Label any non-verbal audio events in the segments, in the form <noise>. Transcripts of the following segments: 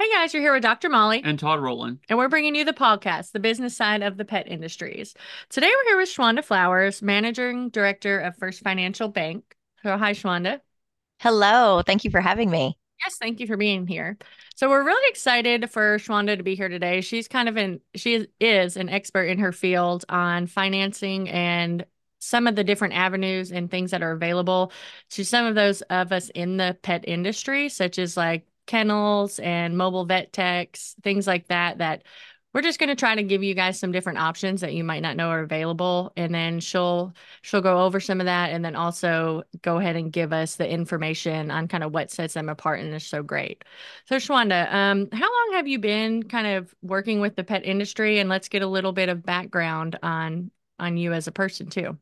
Hey guys, you're here with Dr. Molly. And Todd Rowland. And we're bringing you the podcast, The Business Side of the Pet Industries. Today we're here with Schwanda Flowers, Managing Director of First Financial Bank. So, hi, Schwanda. Hello. Thank you for having me. Yes, thank you for being here. So we're really excited for Schwanda to be here today. She's kind of an she is an expert in her field on financing and some of the different avenues and things that are available to some of those of us in the pet industry, such as like kennels and mobile vet techs, things like that, that we're just going to try to give you guys some different options that you might not know are available. And then she'll she'll go over some of that and then also go ahead and give us the information on kind of what sets them apart and is so great. So Schwanda um, how long have you been kind of working with the pet industry? And let's get a little bit of background on on you as a person too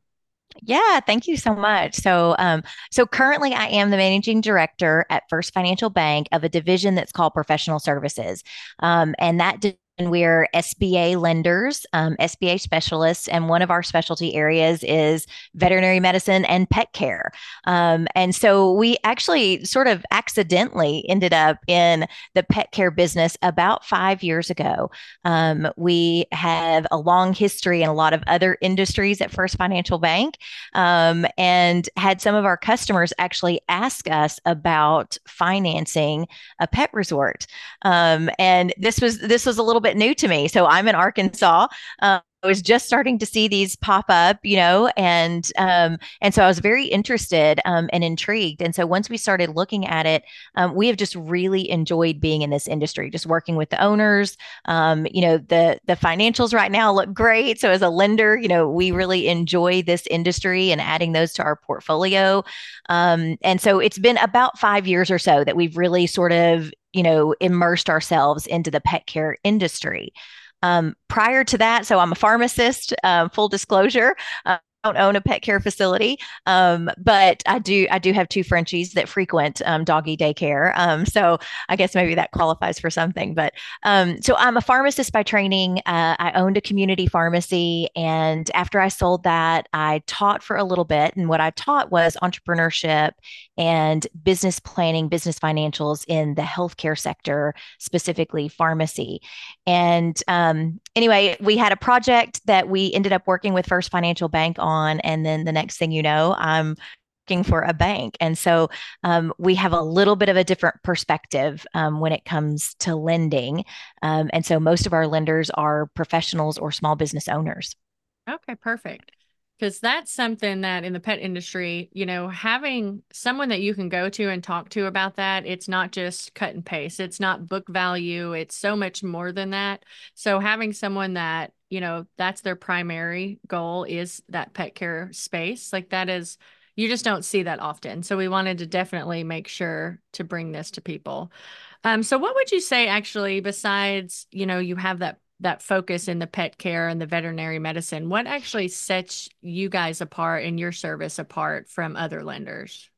yeah, thank you so much. So, um, so currently I am the managing director at First Financial Bank of a division that's called Professional Services, um, and that and we're SBA lenders, um, SBA specialists, and one of our specialty areas is veterinary medicine and pet care. Um, and so we actually sort of accidentally ended up in the pet care business about five years ago. Um, we have a long history in a lot of other industries at First Financial Bank, um, and had some of our customers actually ask us about financing a pet resort. Um, and this was this was a little bit bit new to me. So I'm in Arkansas. Um, I was just starting to see these pop up, you know, and um, and so I was very interested um, and intrigued. And so once we started looking at it, um, we have just really enjoyed being in this industry, just working with the owners. Um, you know, the the financials right now look great. So as a lender, you know, we really enjoy this industry and adding those to our portfolio. Um, and so it's been about five years or so that we've really sort of you know immersed ourselves into the pet care industry. Um, prior to that, so I'm a pharmacist, uh, full disclosure. Uh, don't own a pet care facility, um, but I do. I do have two Frenchies that frequent um, doggy daycare. Um, so I guess maybe that qualifies for something. But um, so I'm a pharmacist by training. Uh, I owned a community pharmacy, and after I sold that, I taught for a little bit. And what I taught was entrepreneurship and business planning, business financials in the healthcare sector, specifically pharmacy. And um, anyway, we had a project that we ended up working with First Financial Bank on. And then the next thing you know, I'm working for a bank. And so um, we have a little bit of a different perspective um, when it comes to lending. Um, and so most of our lenders are professionals or small business owners. Okay, perfect because that's something that in the pet industry, you know, having someone that you can go to and talk to about that, it's not just cut and paste. It's not book value. It's so much more than that. So having someone that, you know, that's their primary goal is that pet care space. Like that is you just don't see that often. So we wanted to definitely make sure to bring this to people. Um, so what would you say actually besides, you know, you have that that focus in the pet care and the veterinary medicine what actually sets you guys apart and your service apart from other lenders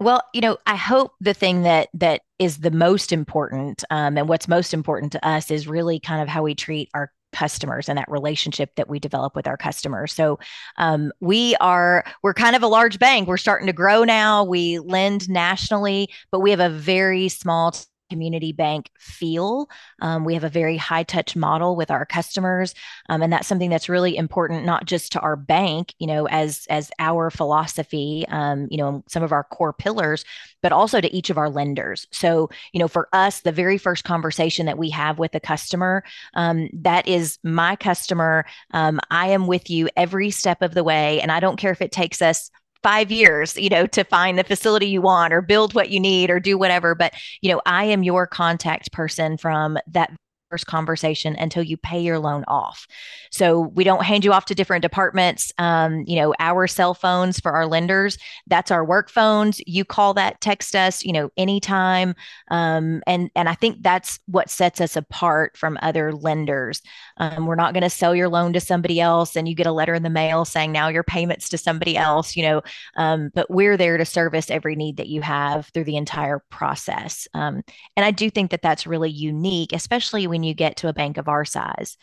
well you know i hope the thing that that is the most important um, and what's most important to us is really kind of how we treat our customers and that relationship that we develop with our customers. So um, we are we're kind of a large bank. We're starting to grow now. We lend nationally, but we have a very small community bank feel. Um, we have a very high touch model with our customers, um, and that's something that's really important, not just to our bank, you know, as as our philosophy, um, you know, some of our core pillars, but also to each of our lenders. So, you know, for us, the very first conversation that we have with a customer, um, that is my customer. Um, I am with you every step of the way, and I don't care if it takes us five years, you know, to find the facility you want or build what you need or do whatever. But, you know, I am your contact person from that first conversation until you pay your loan off. So we don't hand you off to different departments. Um, you know, our cell phones for our lenders, that's our work phones. You call that, text us, you know, anytime. Um, and and I think that's what sets us apart from other lenders. Um, we're not going to sell your loan to somebody else and you get a letter in the mail saying now your payments to somebody else, you know, um, but we're there to service every need that you have through the entire process. Um, and I do think that that's really unique, especially when you get to a bank of our size.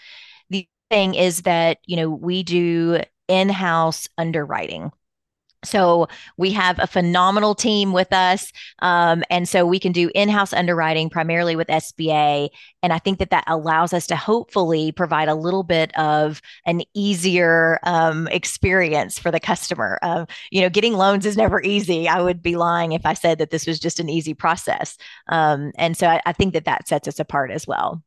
The thing is that, you know, we do in house underwriting. So we have a phenomenal team with us. Um, and so we can do in-house underwriting primarily with SBA. And I think that that allows us to hopefully provide a little bit of an easier um, experience for the customer. Uh, you know, getting loans is never easy. I would be lying if I said that this was just an easy process. Um, and so I, I think that that sets us apart as well.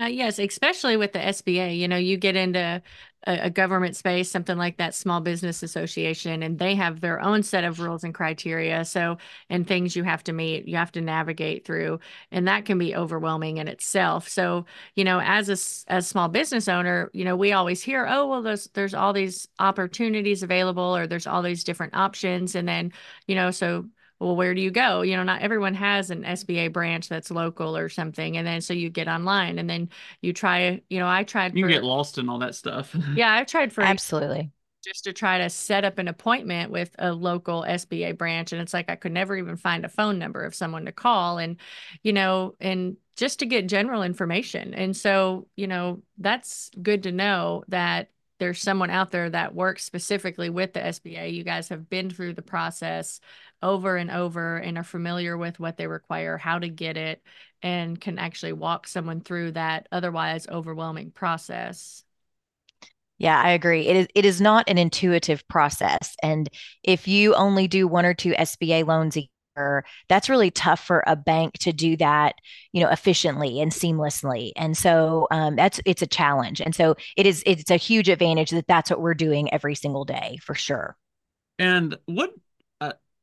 Uh, yes, especially with the SBA. You know, you get into a, a, government space, something like that Small Business Association, and they have their own set of rules and criteria. So, and things you have to meet, you have to navigate through, and that can be overwhelming in itself. So, you know, as a as small business owner, you know, we always hear, oh, well, there's there's all these opportunities available, or there's all these different options, and then, you know, so well, where do you go? You know, not everyone has an SBA branch that's local or something. And then so you get online and then you try, you know, I tried You for, get lost in all that stuff. yeah, I've tried for absolutely just to try to set up an appointment with a local SBA branch. And it's like I could never even find a phone number of someone to call. And, you know, and just to get general information. And so, you know, that's good to know that there's someone out there that works specifically with the SBA. You guys have been through the process over and over and are familiar with what they require, how to get it, and can actually walk someone through that otherwise overwhelming process. Yeah, I agree. It is it is not an intuitive process. And if you only do one or two SBA loans a year, that's really tough for a bank to do that, you know, efficiently and seamlessly. And so um, that's it's a challenge. And so it is it's a huge advantage that that's what we're doing every single day for sure. And what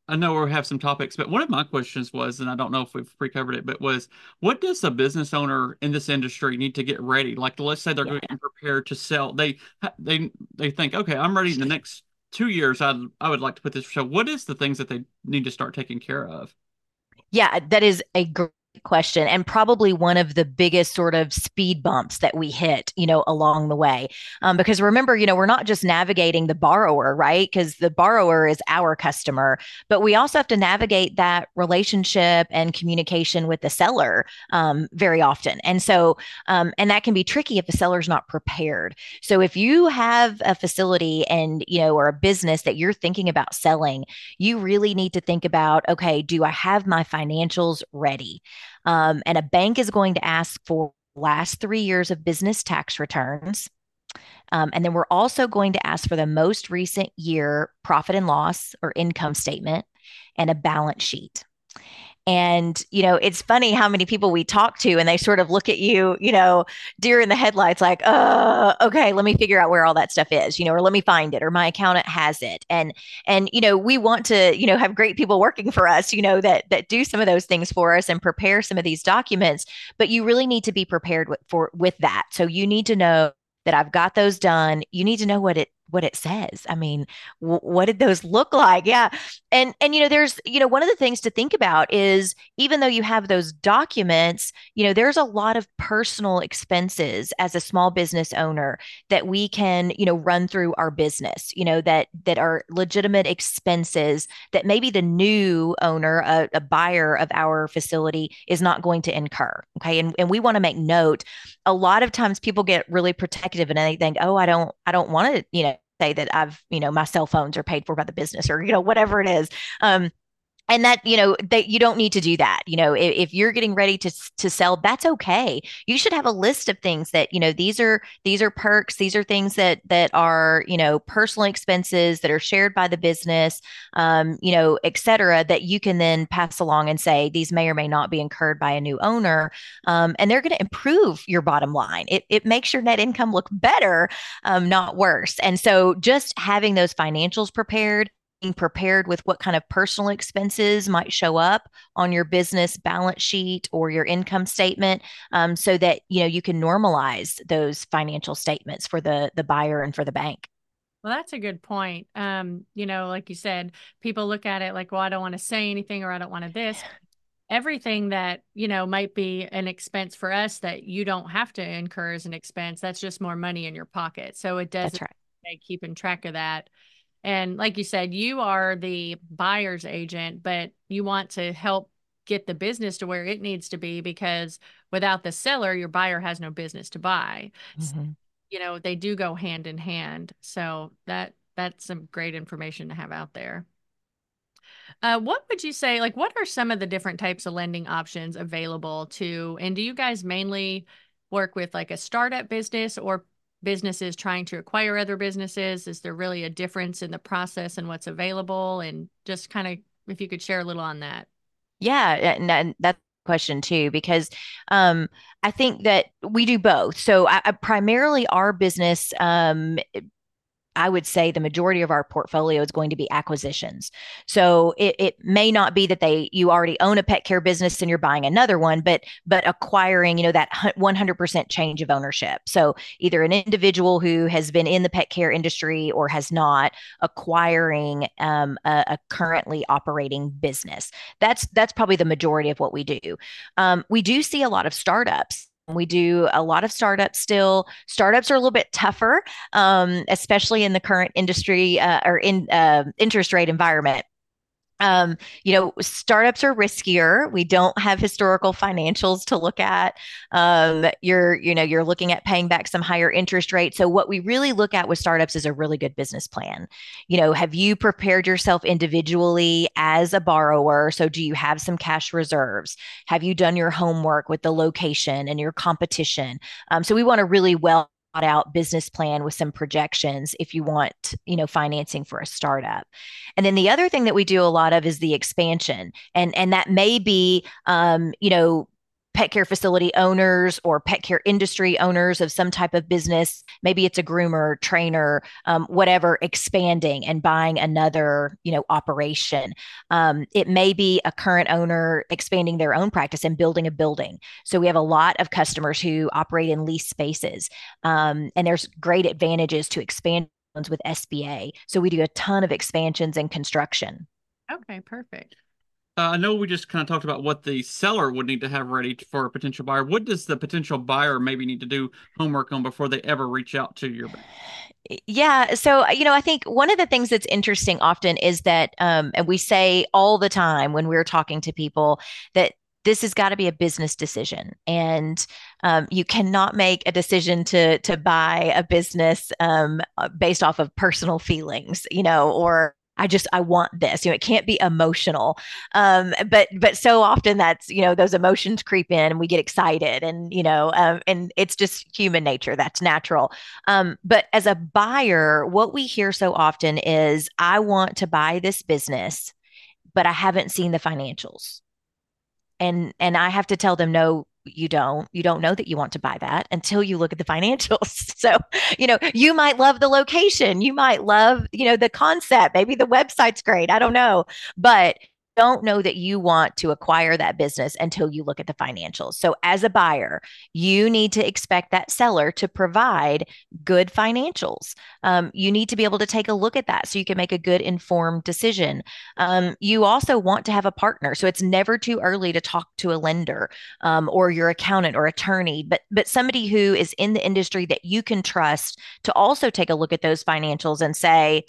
I know we have some topics, but one of my questions was, and I don't know if we've pre-covered it, but was what does a business owner in this industry need to get ready? Like, let's say they're yeah. getting prepared to sell. They they they think, okay, I'm ready in the next two years. I I would like to put this. So, what is the things that they need to start taking care of? Yeah, that is a great question and probably one of the biggest sort of speed bumps that we hit you know along the way. Um, because remember you know we're not just navigating the borrower right? Because the borrower is our customer but we also have to navigate that relationship and communication with the seller um, very often. And so um, and that can be tricky if the seller's not prepared. So if you have a facility and you know or a business that you're thinking about selling you really need to think about okay do i have my financials ready um, and a bank is going to ask for last three years of business tax returns. Um, and then we're also going to ask for the most recent year profit and loss or income statement and a balance sheet. And, you know, it's funny how many people we talk to and they sort of look at you, you know, deer in the headlights, like, uh, okay, let me figure out where all that stuff is, you know, or let me find it, or my accountant has it. And, and, you know, we want to, you know, have great people working for us, you know, that, that do some of those things for us and prepare some of these documents. But you really need to be prepared with, for, with that. So you need to know that I've got those done. You need to know what it what it says. I mean, w- what did those look like? Yeah. And and you know, there's, you know, one of the things to think about is even though you have those documents, you know, there's a lot of personal expenses as a small business owner that we can, you know, run through our business, you know, that that are legitimate expenses that maybe the new owner, a, a buyer of our facility is not going to incur. Okay. And and we want to make note a lot of times people get really protective and they think, oh, I don't, I don't want to, you know, say that I've, you know, my cell phones are paid for by the business or, you know, whatever it is. Um, and that you know that you don't need to do that you know if, if, you're getting ready to to sell that's okay. You should have a list of things that you know these are these are perks these are things that that are you know personal expenses that are shared by the business um, you know et cetera that you can then pass along and say these may or may not be incurred by a new owner um, and they're going to improve your bottom line. It, it makes your net income look better um, not worse. And so just having those financials prepared prepared with what kind of personal expenses might show up on your business balance sheet or your income statement um, so that you know you can normalize those financial statements for the the buyer and for the bank. Well that's a good point. Um, you know like you said people look at it like well i don't want to say anything or i don't want to this. <sighs> Everything that you know might be an expense for us that you don't have to incur as an expense that's just more money in your pocket. So it does right. keeping track of that and like you said, you are the buyer's agent, but you want to help get the business to where it needs to be because without the seller, your buyer has no business to buy. Mm-hmm. So, you know, they do go hand in hand. So that that's some great information to have out there. Uh, what would you say, like, what are some of the different types of lending options available to, and do you guys mainly work with like a startup business or businesses trying to acquire other businesses? Is there really a difference in the process and what's available? And just kind of, if you could share a little on that. Yeah, and, that's question too because um, I think that we do both. So I, I primarily our business um, I would say the majority of our portfolio is going to be acquisitions. So it, it may not be that they you already own a pet care business and you're buying another one, but but acquiring, you know, that 100% change of ownership. So either an individual who has been in the pet care industry or has not acquiring um, a, a, currently operating business. That's that's probably the majority of what we do. Um, we do see a lot of startups we do a lot of startups still. Startups are a little bit tougher, um, especially in the current industry uh, or in uh, interest rate environment um, you know, startups are riskier. We don't have historical financials to look at. Um, you're, you know, you're looking at paying back some higher interest rates. So what we really look at with startups is a really good business plan. You know, have you prepared yourself individually as a borrower? So do you have some cash reserves? Have you done your homework with the location and your competition? Um, so we want to really well out business plan with some projections if you want you know financing for a startup. And then the other thing that we do a lot of is the expansion. And and that may be um, you know pet care facility owners or pet care industry owners of some type of business. Maybe it's a groomer trainer um, whatever expanding and buying another you know operation. Um, it may be a current owner expanding their own practice and building a building. So we have a lot of customers who operate in lease spaces um, and there's great advantages to expand with sba so we do a ton of expansions and construction. Okay perfect uh, I know we just kind of talked about what the seller would need to have ready for a potential buyer. What does the potential buyer maybe need to do homework on before they ever reach out to your bank? Yeah. So, you know, I think one of the things that's interesting often is that, um, and we say all the time when we're talking to people that this has got to be a business decision and um, you cannot make a decision to to buy a business um, based off of personal feelings you know or I just I want this. You know, it can't be emotional. Um, but but so often that's you know those emotions creep in and we get excited and you know um, and it's just human nature. That's natural. Um, but as a buyer, what we hear so often is I want to buy this business, but I haven't seen the financials. And and I have to tell them no, you don't you don't know that you want to buy that until you look at the financials. <laughs> So you know you might love the location you might love you know the concept maybe the website's great i don't know but don't know that you want to acquire that business until you look at the financials. So, as a buyer, you need to expect that seller to provide good financials. Um, you need to be able to take a look at that so you can make a good informed decision. Um, you also want to have a partner. So, it's never too early to talk to a lender um, or your accountant or attorney, but, but somebody who is in the industry that you can trust to also take a look at those financials and say,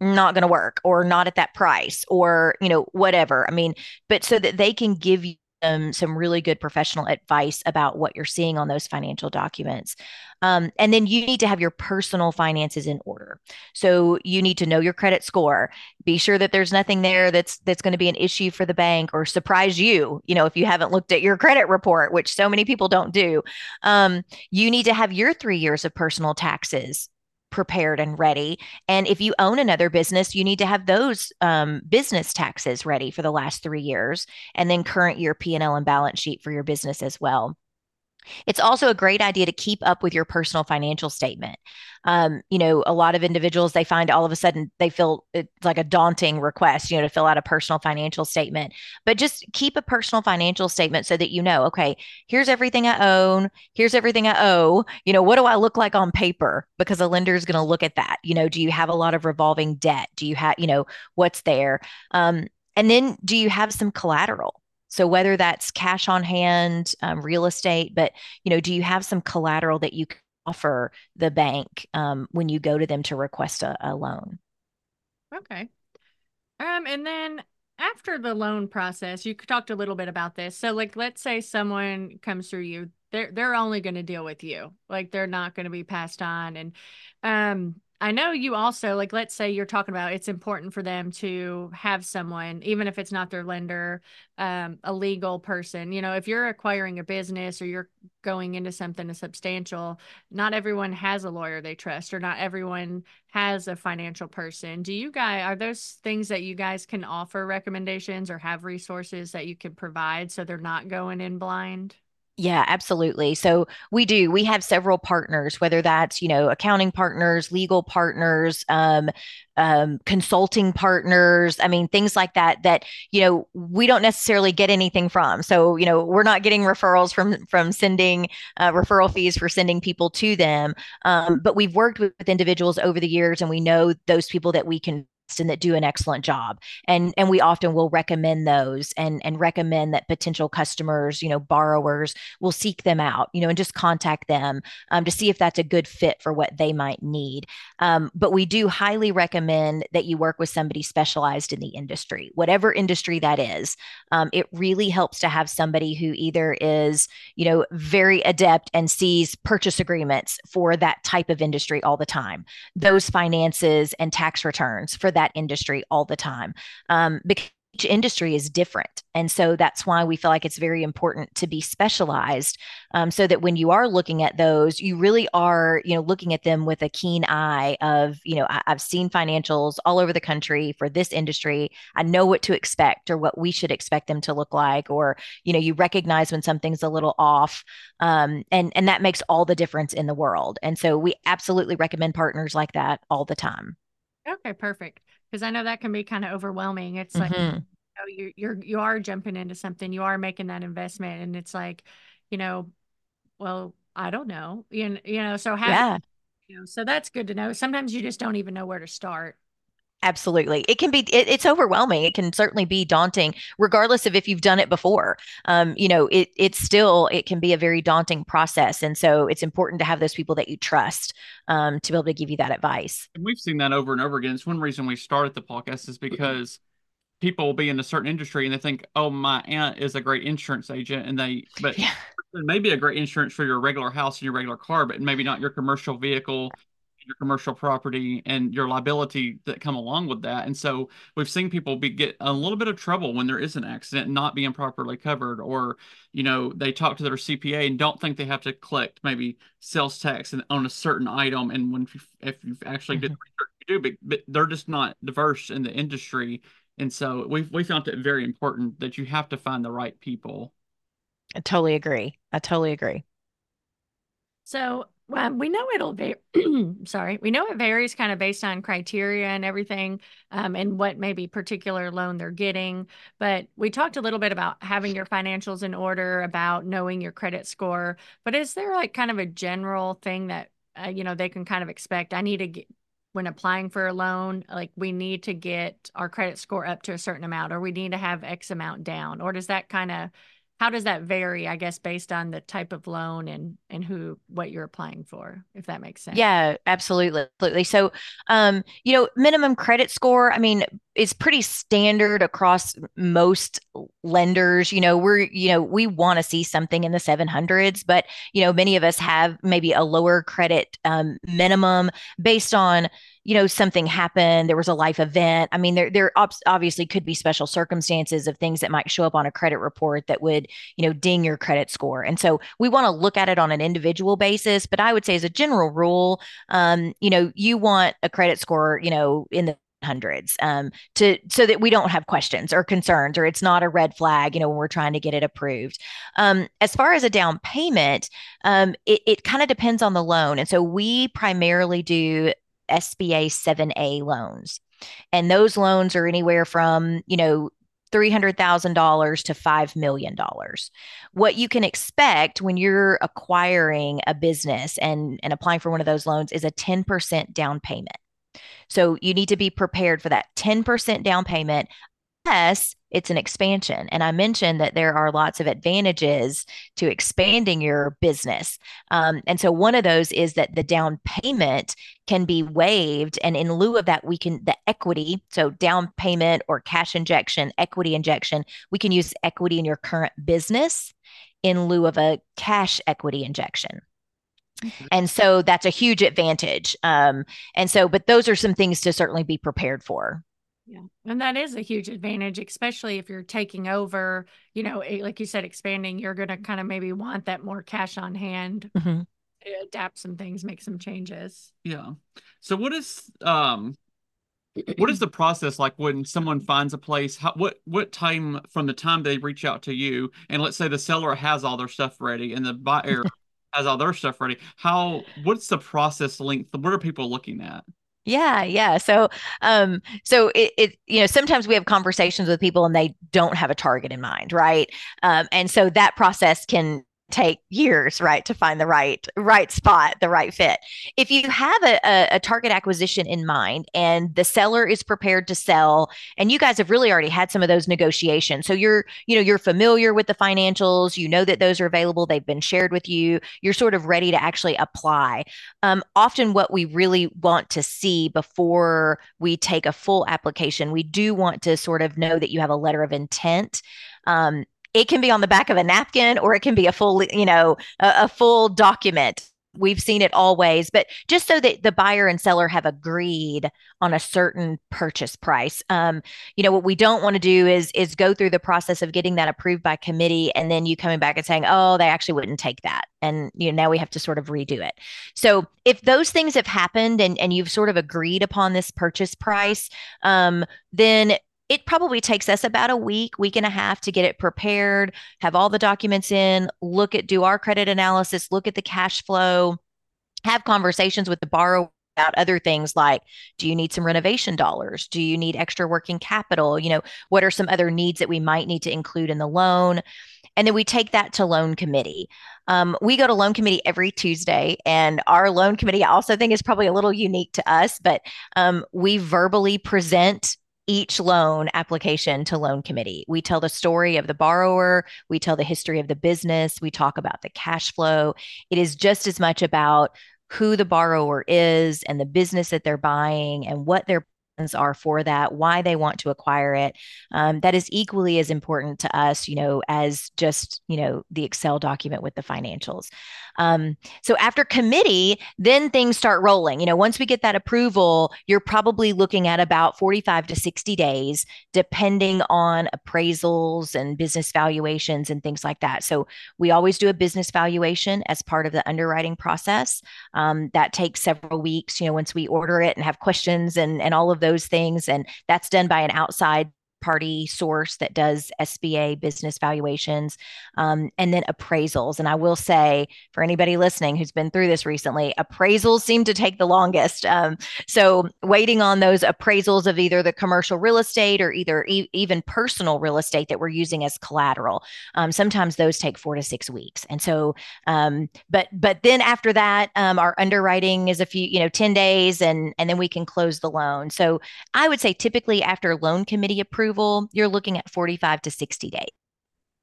not going to work or not at that price or you know whatever i mean but so that they can give you um, some really good professional advice about what you're seeing on those financial documents. Um, and then you need to have your personal finances in order. So you need to know your credit score. Be sure that there's nothing there that's that's going to be an issue for the bank or surprise you. You know, if you haven't looked at your credit report, which so many people don't do, um, you need to have your three years of personal taxes prepared and ready. And if you own another business, you need to have those um, business taxes ready for the last three years, and then current year P and L and balance sheet for your business as well. It's also a great idea to keep up with your personal financial statement. Um, you know, a lot of individuals they find all of a sudden they feel it's like a daunting request, you know, to fill out a personal financial statement. But just keep a personal financial statement so that you know, okay, here's everything I own, here's everything I owe. You know, what do I look like on paper? Because a lender is going to look at that. You know, do you have a lot of revolving debt? Do you have, you know, what's there? Um, and then do you have some collateral? So whether that's cash on hand, um, real estate, but you know, do you have some collateral that you can offer the bank um, when you go to them to request a, a loan? Okay. Um, and then after the loan process, you talked a little bit about this. So, like, let's say someone comes through you, they're they're only going to deal with you, like they're not going to be passed on. And um, I know you also like let's say you're talking about it's important for them to have someone even if it's not their lender um, a legal person. You know if you're acquiring a business or you're going into something substantial not everyone has a lawyer they trust or not everyone has a financial person. Do you guys are those things that you guys can offer recommendations or have resources that you can provide so they're not going in blind yeah, absolutely. So we do. We have several partners, whether that's you know accounting partners, legal partners, um, um, consulting partners. I mean, things like that. That you know we don't necessarily get anything from. So you know we're not getting referrals from from sending uh, referral fees for sending people to them. Um, but we've worked with, with individuals over the years, and we know those people that we can and that do an excellent job. And and we often will recommend those and and recommend that potential customers you know borrowers will seek them out you know and just contact them um, to see if that's a good fit for what they might need. Um, but we do highly recommend that you work with somebody specialized in the industry whatever industry that is. Um, it really helps to have somebody who either is you know very adept and sees purchase agreements for that type of industry all the time. Those finances and tax returns for that industry all the time um, because each industry is different. And so that's why we feel like it's very important to be specialized um, so that when you are looking at those, you really are, you know, looking at them with a keen eye of, you know, I- have seen financials all over the country for this industry. I know what to expect or what we should expect them to look like, or, you know, you recognize when something's a little off. Um, and, and that makes all the difference in the world. And so we absolutely recommend partners like that all the time. Okay, perfect because I know that can be kind of overwhelming. It's like mm-hmm. you know, you're you're you are jumping into something, you are making that investment, and it's like, you know, well, I don't know, you, you know, so how, yeah. you know, so that's good to know. Sometimes you just don't even know where to start. Absolutely. It can be, it, it's overwhelming. It can certainly be daunting, regardless of if you've done it before. Um, you know, it, it's still, it can be a very daunting process. And so it's important to have those people that you trust um, to be able to give you that advice. And we've seen that over and over again. It's one reason we started the podcast is because people will be in a certain industry and they think, oh, my aunt is a great insurance agent. And they, but yeah. maybe a great insurance for your regular house and your regular car, but maybe not your commercial vehicle your commercial property and your liability that come along with that. And so we've seen people be get a little bit of trouble when there is an accident not being properly covered, or you know they talk to their CPA and don't think they have to collect maybe sales tax on a certain item. And when if you've actually mm-hmm. did research you do, but, but they're just not diverse in the industry. And so we we found it very important that you have to find the right people. I totally agree. I totally agree. So well, we know it'll vary. <clears throat> sorry, we know it varies kind of based on criteria and everything, um, and what maybe particular loan they're getting. But we talked a little bit about having your financials in order, about knowing your credit score. But is there like kind of a general thing that uh, you know they can kind of expect? I need to get when applying for a loan, like we need to get our credit score up to a certain amount, or we need to have X amount down, or does that kind of how does that vary i guess based on the type of loan and and who what you're applying for if that makes sense? Yeah absolutely. Absolutely. So um you know minimum credit score i mean is pretty standard across most lenders you know we're you know we want to see something in the 700s but you know many of us have maybe a lower credit um, minimum based on you know something happened there was a life event. I mean there there obviously could be special circumstances of things that might show up on a credit report that would you know ding your credit score. And so we want to look at it on an individual basis but i would say as a general rule um, you know you want a credit score you know in the hundreds um, to so that we don't have questions or concerns or it's not a red flag you know when we're trying to get it approved. Um, as far as a down payment um, it, it kind of depends on the loan. And so we primarily do SBA 7A loans. And those loans are anywhere from, you know, $300,000 to $5 million. What you can expect when you're acquiring a business and, and applying for one of those loans is a 10% down payment. So you need to be prepared for that 10% down payment unless it's an expansion. And I mentioned that there are lots of advantages to expanding your business. Um, and so one of those is that the down payment can be waived. And in lieu of that, we can, the equity, so down payment or cash injection, equity injection, we can use equity in your current business in lieu of a cash equity injection. And so that's a huge advantage. Um, and so, but those are some things to certainly be prepared for. Yeah. And that is a huge advantage, especially if you're taking over, you know, like you said, expanding, you're going to kind of maybe want that more cash on hand, mm-hmm. adapt some things, make some changes. Yeah. So what is, um, what is the <clears throat> process like when someone finds a place how, what what time from the time they reach out to you and let's say the seller has all their stuff ready and the buyer <laughs> has all their stuff ready how what's the process length what are people looking at yeah, yeah. So, um, so it, it, you know, sometimes we have conversations with people and they don't have a target in mind, right? Um, and so that process can take years right to find the right right spot the right fit. If you have a, a, a, target acquisition in mind and the seller is prepared to sell and you guys have really already had some of those negotiations so you're you know you're familiar with the financials you know that those are available they've been shared with you you're sort of ready to actually apply. Um, often what we really want to see before we take a full application we do want to sort of know that you have a letter of intent. Um, it can be on the back of a napkin or it can be a full, you know, a, a full document. We've seen it all ways, but just so that the buyer and seller have agreed on a certain purchase price. Um, you know, what we don't want to do is is go through the process of getting that approved by committee and then you coming back and saying, oh, they actually wouldn't take that. And you know, now we have to sort of redo it. So if those things have happened and, and you've sort of agreed upon this purchase price, um, then it probably takes us about a week, week and a half to get it prepared, have all the documents in, look at, do our credit analysis, look at the cash flow, have conversations with the borrower about other things like do you need some renovation dollars? Do you need extra working capital? You know what are some other needs that we might need to include in the loan? And then we take that to loan committee. Um, we go to loan committee every tuesday and our loan committee i also think is probably a little unique to us but um, we verbally present each loan application to loan committee. We tell the story of the borrower, we tell the history of the business, we talk about the cash flow. It is just as much about who the borrower is and the business that they're buying and what their are for that, why they want to acquire it. Um, that is equally as important to us, you know, as just, you know, the Excel document with the financials. Um, so after committee, then things start rolling. You know, once we get that approval, you're probably looking at about 45 to 60 days, depending on appraisals and business valuations and things like that. So we always do a business valuation as part of the underwriting process. Um, that takes several weeks, you know, once we order it and have questions and, and all of those things. And that's done by an outside party source that does SBA business valuations um, and then appraisals. And I will say for anybody listening who's been through this recently, appraisals seem to take the longest. Um, so waiting on those appraisals of either the commercial real estate or either e- even personal real estate that we're using as collateral, um, sometimes those take four to six weeks. And so, um, but but then after that, um, our underwriting is a few, you know, ten days, and and then we can close the loan. So I would say typically after loan committee approval approval, you're looking at 45 to 60 days.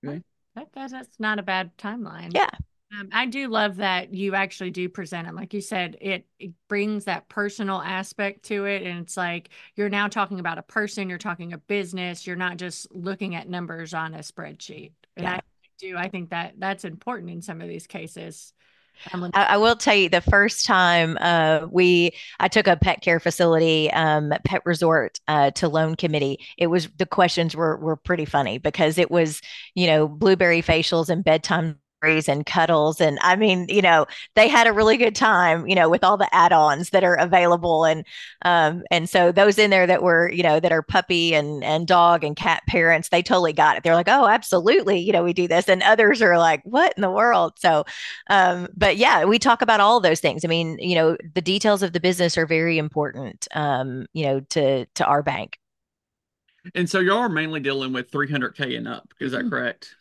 Okay. That, that's not a bad timeline. Yeah. Um, I do love that you actually do present it. Like you said, it, it, brings that personal aspect to it. And it's like you're now talking about a person, you're talking a business, you're not just looking at numbers on a spreadsheet. And yeah. I do, I think that that's important in some of these cases. I, will tell you the first time uh, we I took a pet care facility um, pet resort uh, to loan committee. It was the questions were were pretty funny because it was you know blueberry facials and bedtime and cuddles and i mean you know they had a really good time you know with all the add-ons that are available and um and so those in there that were you know that are puppy and and dog and cat parents they totally got it. They're like oh absolutely you know we do this and others are like what in the world? So um but yeah we talk about all those things. I mean you know the details of the business are very important um you know to to our bank and so y'all are mainly dealing with 300K and up. Is that mm. correct?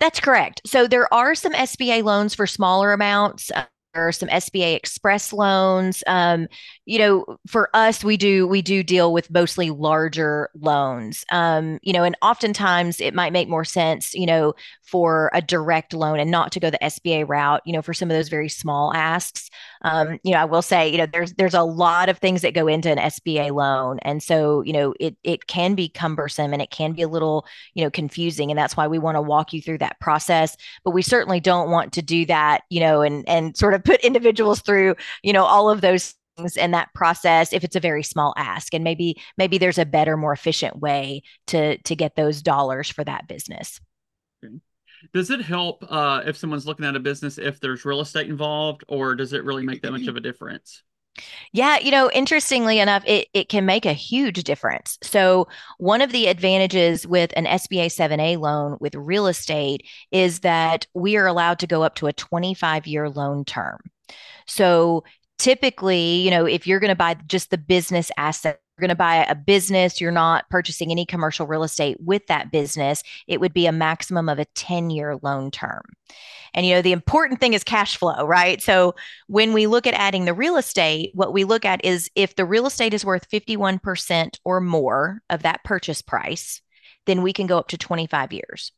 That's correct. So there are some SBA loans for smaller amounts. Uh, there are some SBA Express loans. Um, you know, for us, we do we do deal with mostly larger loans. Um, you know, and oftentimes it might make more sense, you know, for a direct loan and not to go the SBA route, you know, for some of those very small asks. Um, you know, I will say, you know, there's there's a lot of things that go into an SBA loan. And so, you know, it it can be cumbersome and it can be a little, you know, confusing. And that's why we want to walk you through that process. But we certainly don't want to do that, you know, and and sort of put individuals through, you know, all of those in that process if it's a very small ask and maybe maybe there's a better more efficient way to to get those dollars for that business does it help uh, if someone's looking at a business if there's real estate involved or does it really make that much of a difference yeah, you know, interestingly enough, it, it can make a huge difference. So, one of the advantages with an SBA 7A loan with real estate is that we are allowed to go up to a 25 year loan term. So, typically, you know, if you're going to buy just the business asset, you're going to buy a business, you're not purchasing any commercial real estate with that business, it would be a maximum of a 10 year loan term. And, you know, the important thing is cash flow, right? So when we look at adding the real estate, what we look at is if the real estate is worth 51% or more of that purchase price, then we can go up to 25 years.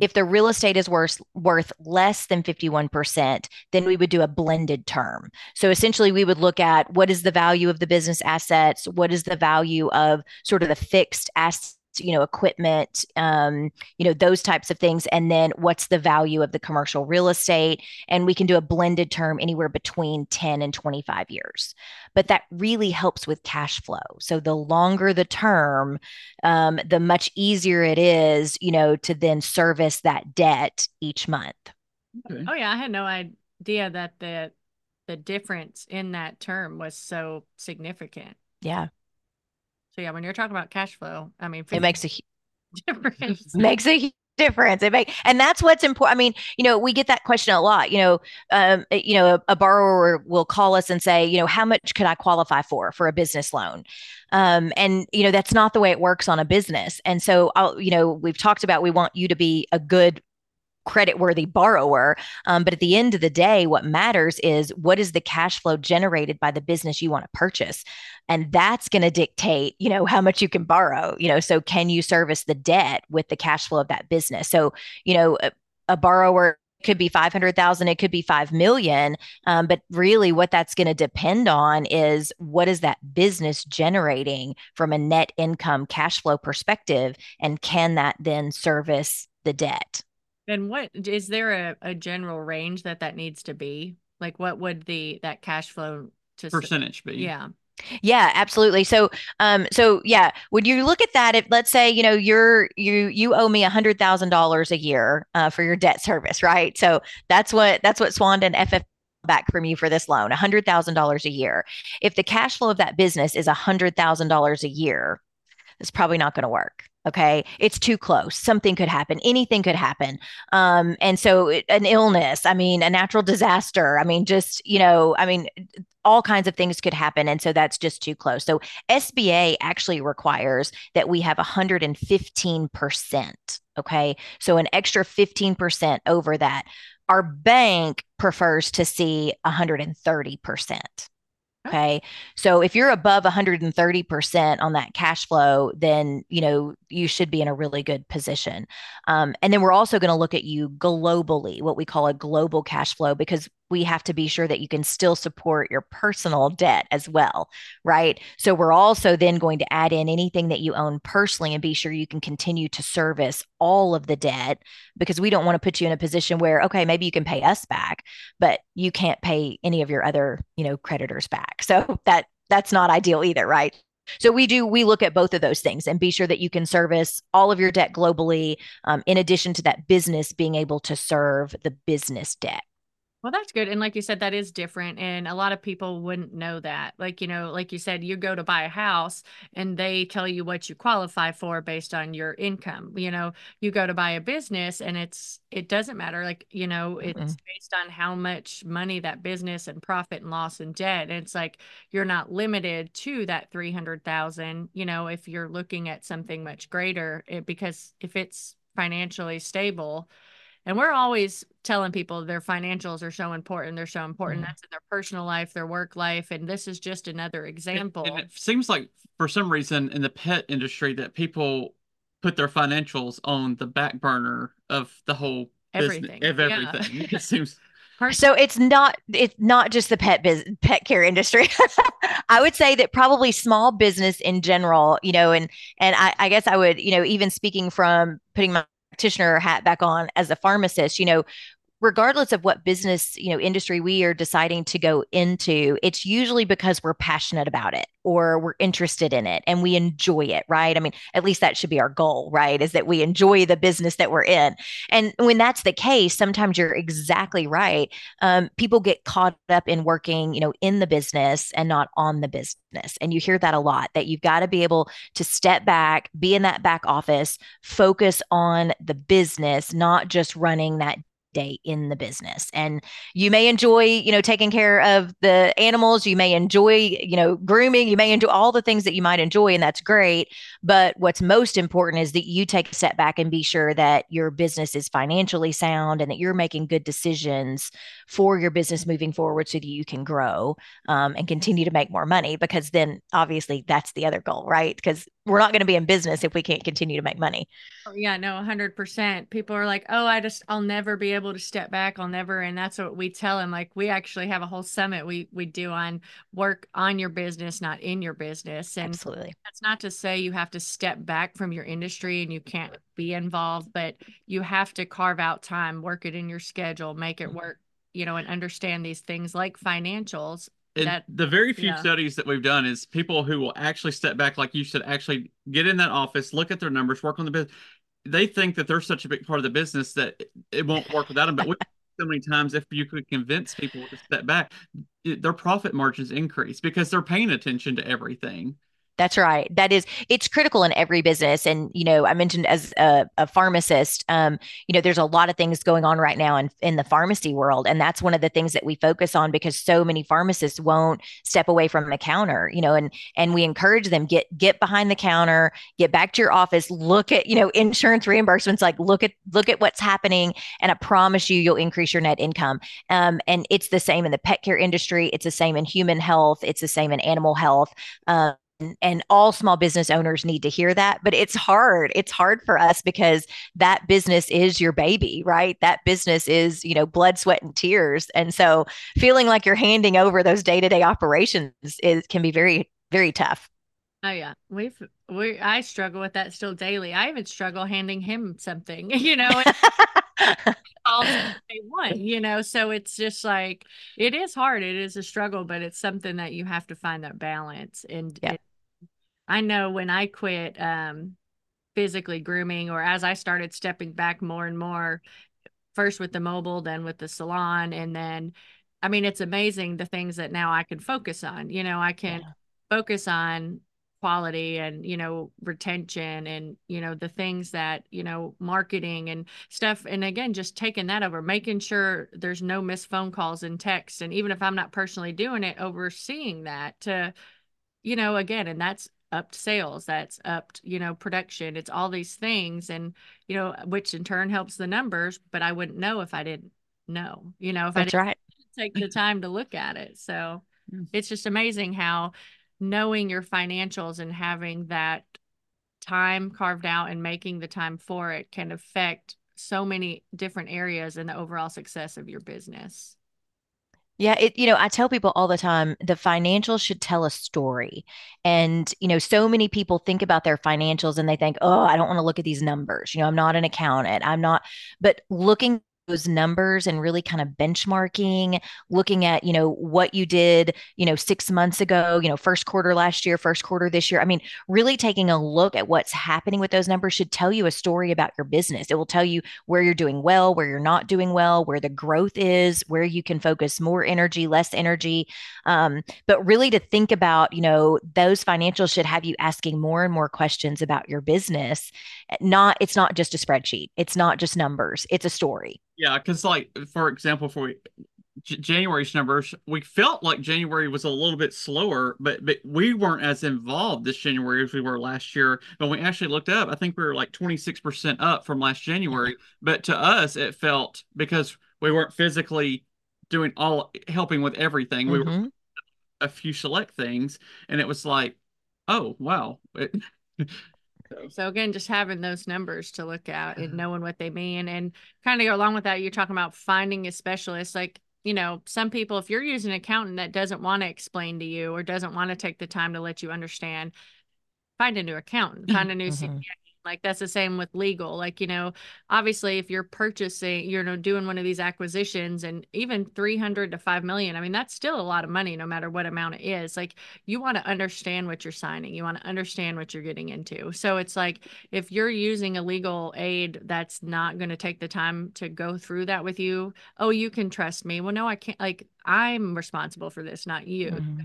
If the real estate is worth worth less than 51%, then we would do a blended term. So essentially we would look at what is the value of the business assets, what is the value of sort of the fixed assets you know equipment um, you know those types of things. And then what's the value of the commercial real estate? And we can do a blended term anywhere between 10 and 25 years. But that really helps with cash flow. So the longer the term um, the much easier it is you know to then service that debt each month. Okay. oh yeah. I had no idea that the the difference in that term was so significant. Yeah so yeah, when you're talking about cash flow, I mean, it makes a <laughs> difference. makes a difference. It make, and that's what's important. I mean, you know, we get that question a lot. You know, um, eh, you know, a, a, borrower will call us and say, you know, how much could I qualify for for a business loan? Um, and you know, that's not the way it works on a business. And so, I'll, you know, we've talked about we want you to be a good credit worthy borrower. Um, but at the end of the day, what matters is what is the cash flow generated by the business you want to purchase. And that's going to dictate, you know, how much you can borrow, you know, so can you service the debt with the cash flow of that business? So, you know, a, a borrower could be 500,000 it could be 5 million um, but really what that's going to depend on is what is that business generating from a net income cash flow perspective and can that then service the debt and what is there a, a general range that that needs to be? Like, what would the that cash flow to percentage be? Yeah. Yeah, absolutely. So, um, so yeah, when you look at that, if let's say you know you're you you owe me a hundred thousand dollars a year uh, for your debt service, right? So that's what that's what Swandon FF back from you for this loan, a hundred thousand dollars a year. If the cash flow of that business is a hundred thousand dollars a year, it's probably not going to work okay? It's too close. Something could happen. Anything could happen. Um and so it, an illness i mean a natural disaster i mean just you know i mean all kinds of things could happen and so that's just too close. So sba actually requires that we have 115% okay? So an extra 15% over that. Our bank prefers to see 130% Okay. So if you're above 130% on that cash flow, then, you know, you should be in a really good position. Um, and then we're also going to look at you globally, what we call a global cash flow, because we have to be sure that you can still support your personal debt as well, right? So we're also then going to add in anything that you own personally and be sure you can continue to service all of the debt because we don't want to put you in a position where okay, maybe you can pay us back, but you can't pay any of your other, you know, creditors back. <laughs> So that that's not ideal either, right? So we do we look at both of those things and be sure that you can service all of your debt globally, um, in addition to that business being able to serve the business debt. Well, that's good. And like you said, that is different. And a lot of people wouldn't know that. Like, you know, like you said, you go to buy a house and they tell you what you qualify for based on your income. You know, you go to buy a business and it's, it doesn't matter. Like, you know, it's mm-hmm. based on how much money that business and profit and loss and debt. And it's like you're not limited to that 300,000, you know, if you're looking at something much greater, it, because if it's financially stable, And we're always telling people their financials are so important. They're so important. Mm-hmm. That's in their personal life, their work life. And this is just another example. And, and it seems like for some reason in the pet industry that people put their financials on the back burner of the whole everything. Business, of everything. Yeah. <laughs> it seems so it's not it's not just the pet biz, pet care industry. <laughs> I would say that probably small business in general, you know, and and I, I guess I would, you know, even speaking from putting my practitioner hat back on as a pharmacist, you know, regardless of what business you know industry we are deciding to go into it's usually because we're passionate about it or we're interested in it and we enjoy it right? I mean at least that should be our goal right is that we enjoy the business that we're in. And when that's the case sometimes you're exactly right um, people get caught up in working you know in the business and not on the business. And you hear that a lot that you've got to be able to step back be in that back office focus on the business not just running that day in the business and you may enjoy you know taking care of the animals you may enjoy you know grooming you may enjoy all the things that you might enjoy and that's great but what's most important is that you take a step back and be sure that your business is financially sound and that you're making good decisions for your business moving forward so that you can grow um, and continue to make more money because then obviously that's the other goal right because we're not going to be in business if we can't continue to make money. Oh, yeah, no, 100%. People are like, "Oh, I just I'll never be able to step back. I'll never." And that's what we tell them. Like we actually have a whole summit we we do on work on your business, not in your business. And Absolutely. That's not to say you have to step back from your industry and you can't be involved, but you have to carve out time, work it in your schedule, make it mm-hmm. work, you know, and understand these things like financials and that, the very few yeah. studies that we've done is people who will actually step back, like you said, actually get in that office, look at their numbers, work on the business. They think that they're such a big part of the business that it won't work without them. But we, <laughs> so many times, if you could convince people to step back, their profit margins increase because they're paying attention to everything. That's right. That is, it's critical in every business. And, you know, I mentioned as a, a pharmacist, um, you know, there's a lot of things going on right now in, in the pharmacy world. And that's one of the things that we focus on because so many pharmacists won't step away from the counter, you know, and, and we encourage them get, get behind the counter, get back to your office, look at, you know, <laughs> insurance reimbursements, like look at, look at what's happening. And I promise you, you'll increase your net income. Um, and it's the same in the pet care industry. It's the same in human health. It's the same in animal health. Um, and all small business owners need to hear that but it's hard it's hard for us because that business is your baby right? That business is you know blood sweat and tears and so feeling like you're handing over those day-to-day operations is can be very very tough. Oh yeah. We've we i struggle with that still daily. I even struggle handing him something <laughs> you know <laughs> all day one you know? So it's just like it is hard it is a struggle but it's something that you have to find that balance and yeah. I know when I quit um, physically grooming, or as I started stepping back more and more, first with the mobile, then with the salon, and then, I mean, it's amazing the things that now I can focus on. You know, I can yeah. focus on quality and you know retention and you know the things that you know marketing and stuff and again just taking that over making sure there's no missed phone calls and texts and even if i'm not personally doing it overseeing that to you know again and that's upped sales that's upped you know production it's all these things and you know which in turn helps the numbers but i wouldn't know if i didn't know you know if that's i didn't right. <laughs> take the time to look at it so mm. it's just amazing how knowing your financials and having that time carved out and making the time for it can affect so many different areas in the overall success of your business yeah, it you know, I tell people all the time the financials should tell a story. And you know, so many people think about their financials and they think, "Oh, I don't want to look at these numbers. You know, I'm not an accountant. I'm not." But looking those numbers and really kind of benchmarking, looking at, you know, what you did, you know, six months ago, you know, first quarter last year, first quarter this year. I mean, really taking a look at what's happening with those numbers should tell you a story about your business. It will tell you where you're doing well, where you're not doing well, where the growth is, where you can focus more energy, less energy. Um, but really to think about, you know, those financials should have you asking more and more questions about your business. Not, it's not just a spreadsheet. It's not just numbers. It's a story. Yeah, because like for example, for J- January's numbers, we felt like January was a little bit slower, but but we weren't as involved this January as we were last year. When we actually looked up, I think we were like 26% up from last January. But to us, it felt because we weren't physically doing all helping with everything. We were Mm-hmm. a few select things, and it was like, oh wow. It- <laughs> So again, just having those numbers to look at and knowing what they mean and kind of go along with that, you're talking about finding a specialist. Like, you know, some people, if you're using an accountant that doesn't want to explain to you or doesn't want to take the time to let you understand, find a new accountant, find a new Mhm. CPA. Like that's the same with legal. Like, you know, obviously if you're purchasing, you know, doing one of these acquisitions and even 300 to 5 million, I mean, that's still a lot of money no matter what amount it is. Like you want to understand what you're signing. You want to understand what you're getting into. So it's like if you're using a legal aid that's not going to take the time to go through that with you, oh, you can trust me. Well, no, I can't. Like I'm responsible for this, not you. Mhm. So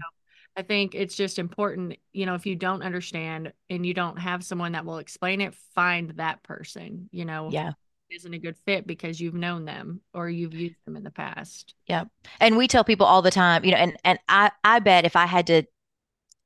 I think it's just important, you know, if you don't understand and you don't have someone that will explain it, find that person, you know, Yeah. isn't a good fit because you've known them or you've used them in the past. Yep. And we tell people all the time, you know, and and I I bet if I had to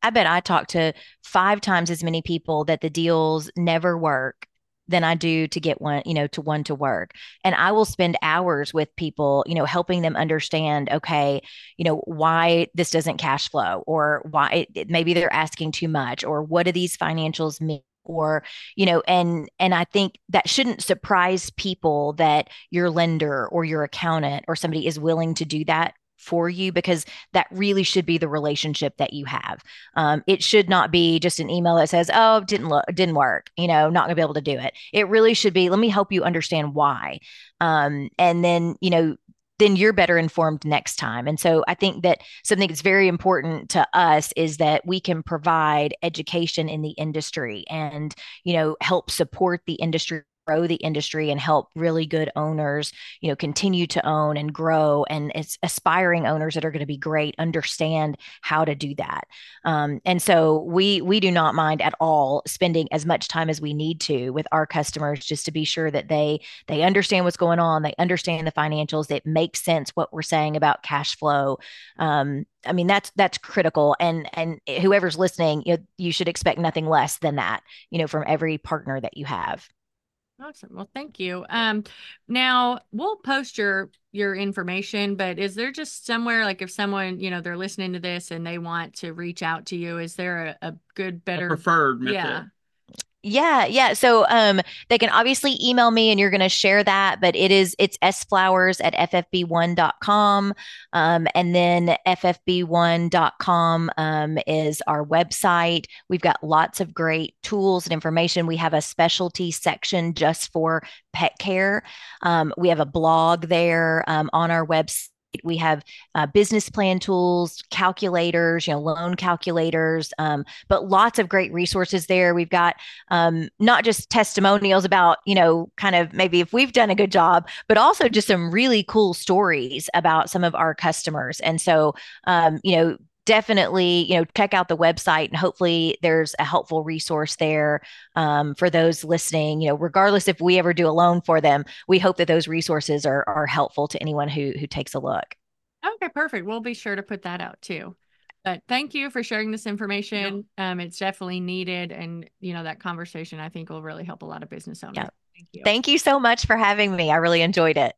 I bet I talked to five times as many people that the deals never work than I do to get one, you know, to one to work. And I will spend hours with people, you know, helping them understand, okay, you know, why this doesn't cash flow or why it, maybe they're asking too much or what do these financials mean? Or, you know, and and I think that shouldn't surprise people that your lender or your accountant or somebody is willing to do that for you because that really should be the relationship that you have. Um, it should not be just an email that says, "Oh, didn't look, didn't work," you know, not gonna be able to do it. It really should be, "Let me help you understand why," um, and then you know, then you're better informed next time. And so I think that something that's very important to us is that we can provide education in the industry and you know help support the industry grow the industry and help really good owners you know continue to own and grow and it's aspiring owners that are going to be great understand how to do that. Um, and so we we do not mind at all spending as much time as we need to with our customers just to be sure that they they understand what's going on they understand the financials it makes sense what we're saying about cash flow. Um, I mean that's that's critical and and whoever's listening you, you should expect nothing less than that you know from every partner that you have Awesome. Well, thank you. Um, now we'll post your your information, but is there just somewhere like if someone, you know, they're listening to this and they want to reach out to you, is there a, a good, a better preferred method. yeah. Yeah, yeah. So um they can obviously email me and you're going to share that, but it is it's sflowers at ffb1.com. Um, and then ffb1.com um, is our website. We've got lots of great tools and information. We have a specialty section just for pet care. Um, we have a blog there um, on our website we have uh, business plan tools calculators you know loan calculators um, but lots of great resources there. We've got um, not just testimonials about you know kind of maybe if we've done a good job but also just some really cool stories about some of our customers. And so um, you know definitely you know check out the website and hopefully there's a helpful resource there um, for those listening you know regardless if we ever do a loan for them we hope that those resources are, are helpful to anyone who who takes a look Okay, perfect. We'll be sure to put that out too. But thank you for sharing this information. Um, it's definitely needed, and you know that conversation I think will really help a lot of business owners. Yep. Thank you. thank you so much for having me i really enjoyed it